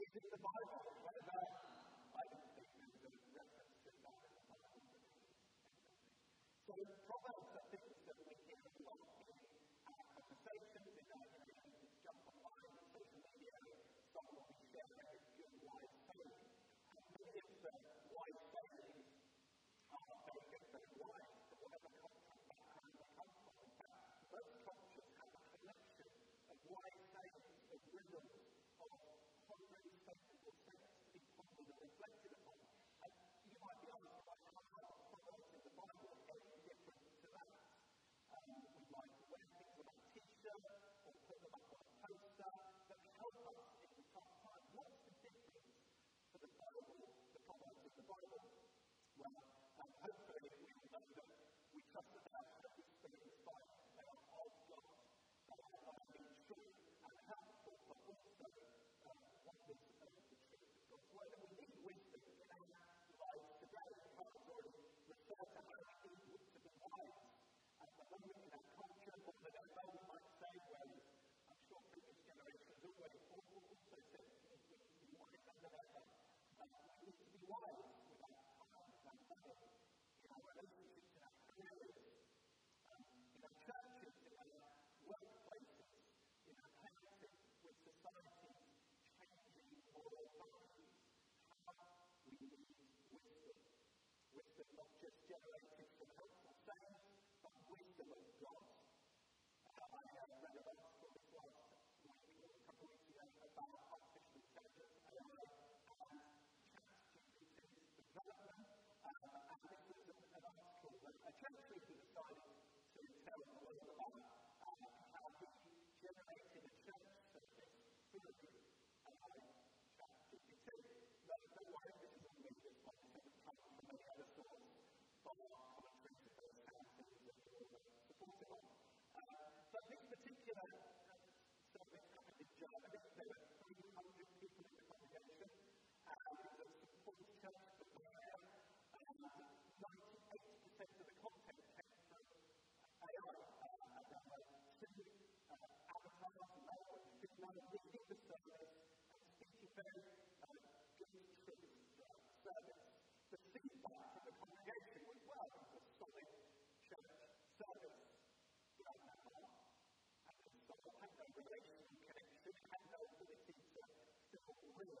is in the Bible. What about reference to the Proverbs are things that we hear a lot in our conversations, in our communities, jump online, social media, someone will be a good wise. And many of the wise sayings are wise, but whatever culture background they come from. In fact, most cultures have a collection of wise sayings, of rhythms. Bible? Well, hopefully we will know that we trust that. now that we did the service and very uh, good truth throughout the service. The feedback from the congregation was well, it was a solid church service. You know, and it was had no relational connection, had no ability to feel real.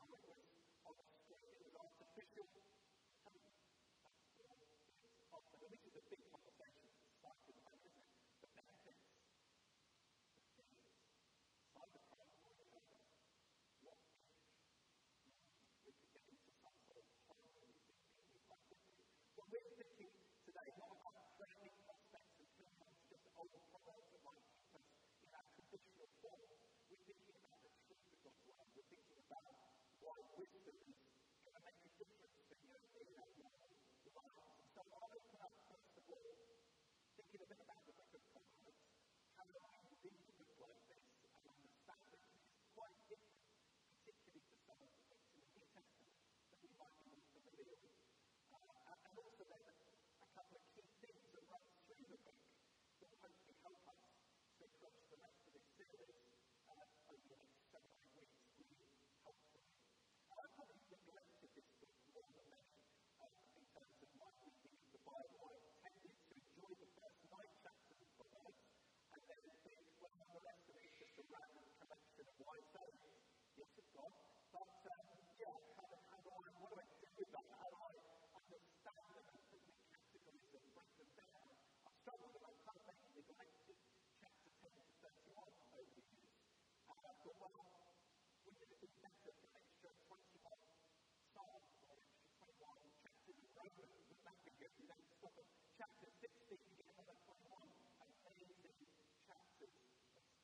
It was on the street, it was artificial. about why wisdom is going make a difference for your day, your life. So I open up, first of all, thinking a bit about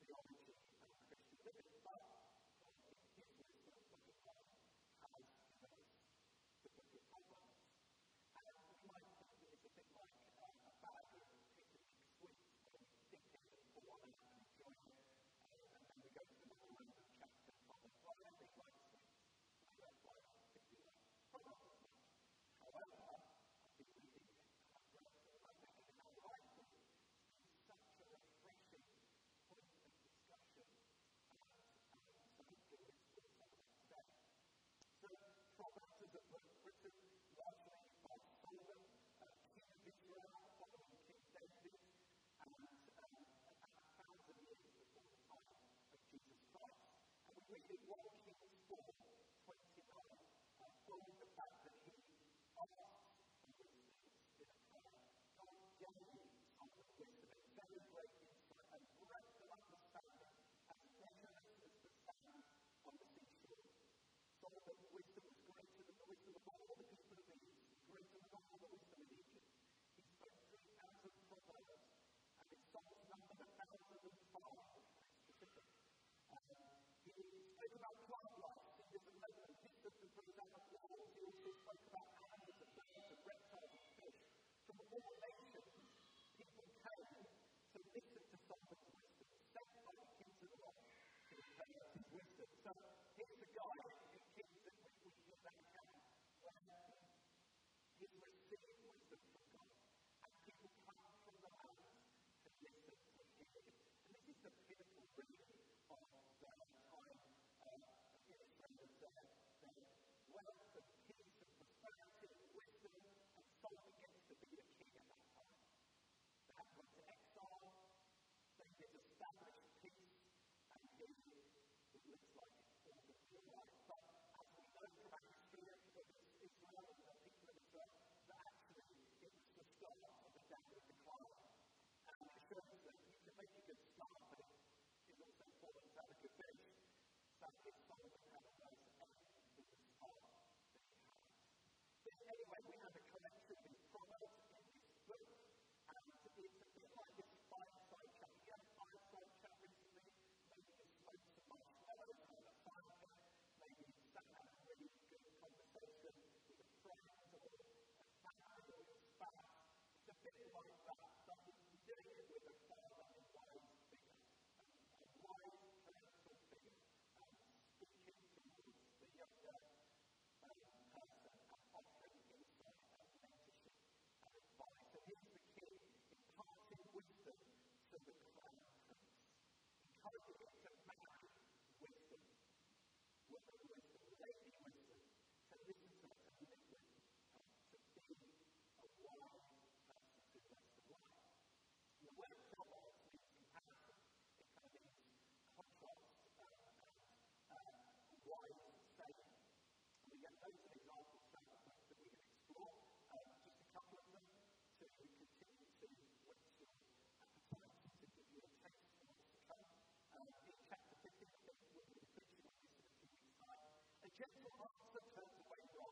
theology and Christian living. But a written largely by Solomon, uh, king of Israel, following King David, and um, about a thousand years before the time of Jesus Christ. And we read in 1 Kings 4, 29, uh, following the fact that he asked for wisdom in a prayer. God gave him some of the wisdom and very great insight and breadth of understanding as measureless as the sand on the seashore. Solomon's wisdom was greater than the wisdom of all the people of Egypt, greater than all the wisdom of Egypt. He spoke 3,000 proverbs, and his songs numbered a thousand and five, specific. Um, he spoke about plant life in different levels, distance and brings out the flowers. He also spoke about animals and birds and reptiles and fish. From all nations, people came to listen to Solomon's wisdom, sent by the kings of the world to obey his wisdom. So here's a guy in Kings that we, we hear that account where he's received wisdom from God. And people come from the land to listen to hear him. And this is the pinnacle, really, of the time um, of Israel and their, their wealth and peace and prosperity and wisdom. And Solomon gets to be the king at that time. They have to exile. David established peace. And here it looks like all good life. But as we know from our history of Israel and the people of Israel, that actually it was the start of the. And it shows that you can make a good start, but it also to have a good finish. Sadly, Solomon Bit like that, but you're doing it with a father and wise figure, a wise parental figure, um, speaking towards the younger um, person and offering insight and mentorship and advice. And here's the key imparting wisdom to the crown prince, encouraging it to marry wisdom, woman wisdom, Explore. Um, just a couple of them continue to you. Um, in chapter 15, we'll be preaching on this in a few weeks' time. A gentle answer turns away but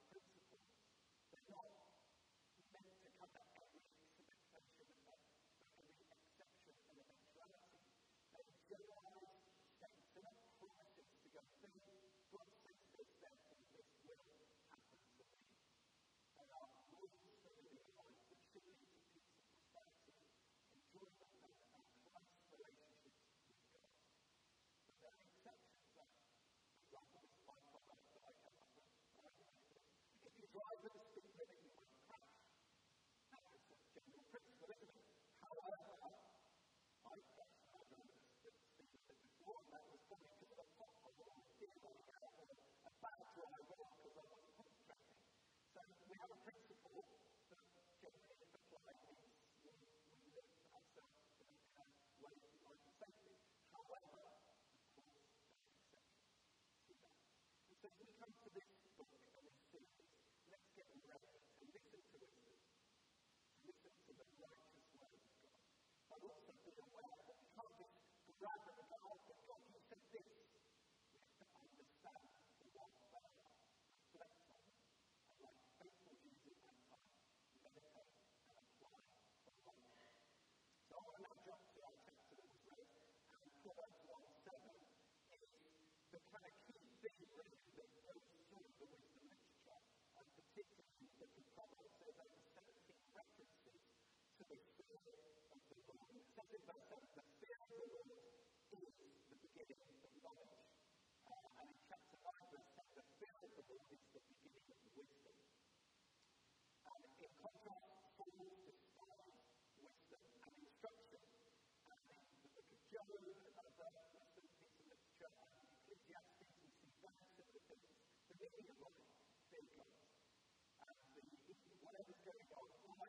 If you drive at the speed limit, you won't crash. That's a general principle, isn't it? However, I personally know that the speed limit before, and that was probably because of a pothole or a deer running out or a bad driver or because I wasn't concentrating. So we have a principle that generally if applied means we, we live ourselves in a, in a way of life and safety. However, of course, there are exceptions to that. And so as we come to this book and we see this, let's get ready to listen to wisdom, to listen to the righteous word of God. But also be that we can't just grab at the God you said this. We have to understand what they are, reflect on and like faithful using that time, meditate and apply for life. So I want to now jump to our that was read, and Proverbs 1 7 is the kind of key thing really that goes through the wisdom literature, and particularly the Proverbs. There's over 17 references to the fear And verse 7, the fear of the Lord is the beginning of knowledge. Uh, and in chapter 9, verse 10, the fear of the Lord is the beginning of wisdom. And in contrast, fools despise wisdom and instruction. And in the book of Job, another wisdom of literature, and Ecclesiastes, we see very similar things. The meaning of fear God. And the, whatever's going on,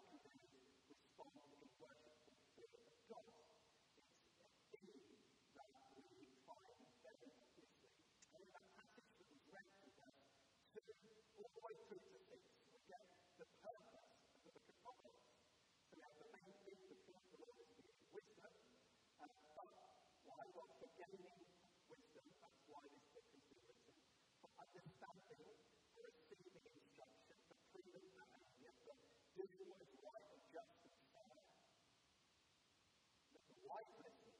understanding, for receiving instruction, for proving behavior, for doing what is right and just and fair. But the wise listen,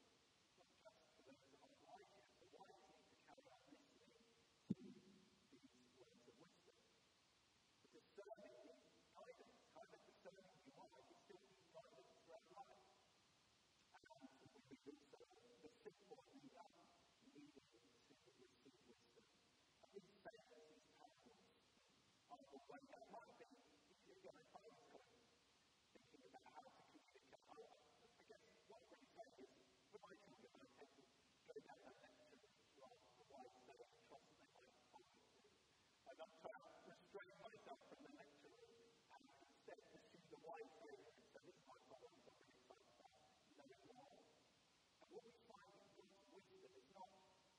not just for those that aren't wise yet, the wise need to carry on listening to these words of wisdom. The discerning needs guidance. However discerning you are, you still need guidance throughout life. And we read also the simple leader needing to receive wisdom. And these sayings, these parables, are the way that might you're going kind of thinking about how to communicate. I, I guess what I'm is, children, I tend to go down that lecture than the wise saying, trust I. And I'm trying to restrain myself from the lecture and instead pursue the wise saying. So this is my problem, I'm really excited about knowing more. And what we find is God's wisdom is not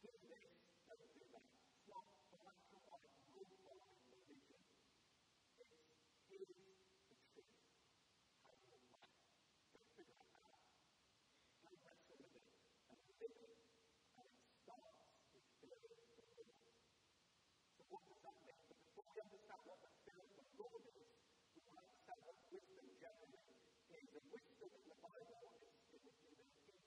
do this, don't do that. It's not black and white, good or religion. It's here's the truth. How do you apply it? Go figure out how. Go wrestle with it and live it. And it starts with fearing the Lord. So what does that mean? But before we understand what the fear of Lord is, we want understand what wisdom generally is. And wisdom in the Bible is in the,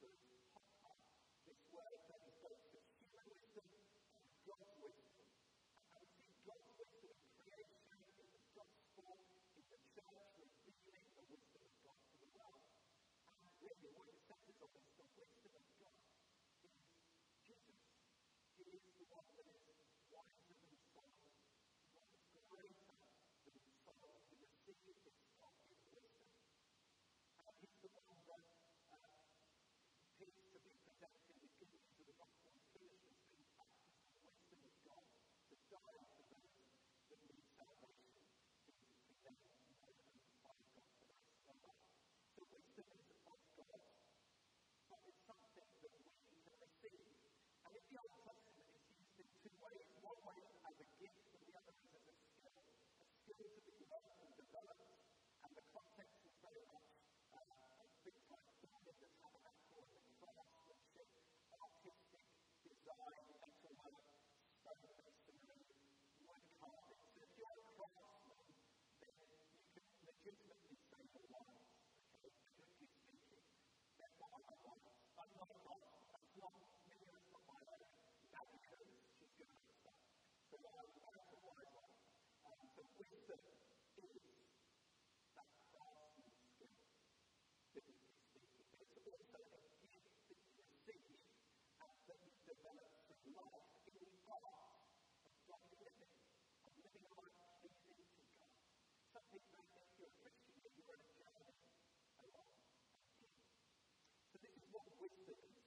Hebrew chokmah. This word that is both human wisdom and God's wisdom. And we see God's wisdom in creation, in the gospel, in the church, revealing the wisdom of God to the world. And really, what it centers is the wisdom the wisdom is that God's skill. It's also a gift that you receive and that you develop through life in part of what living, of living a life pleasing to God. Some people may you're a Christian you're a journey along. So this is what wisdom is.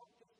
don't get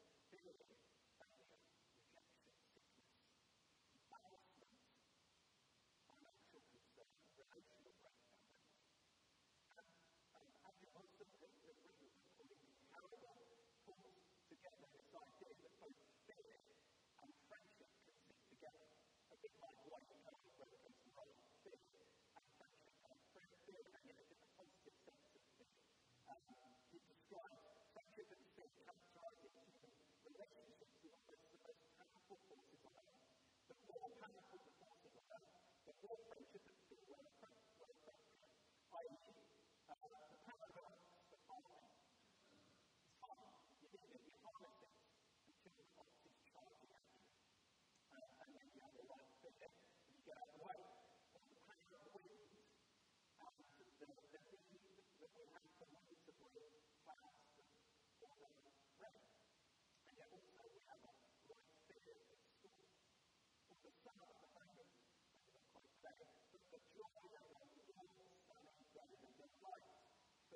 the more powerful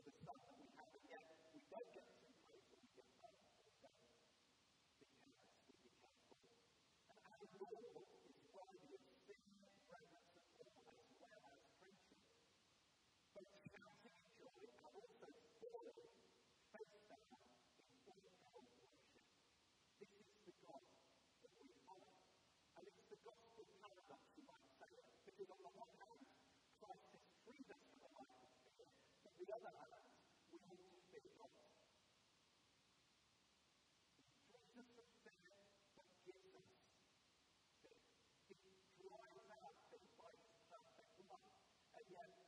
the Son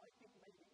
I think maybe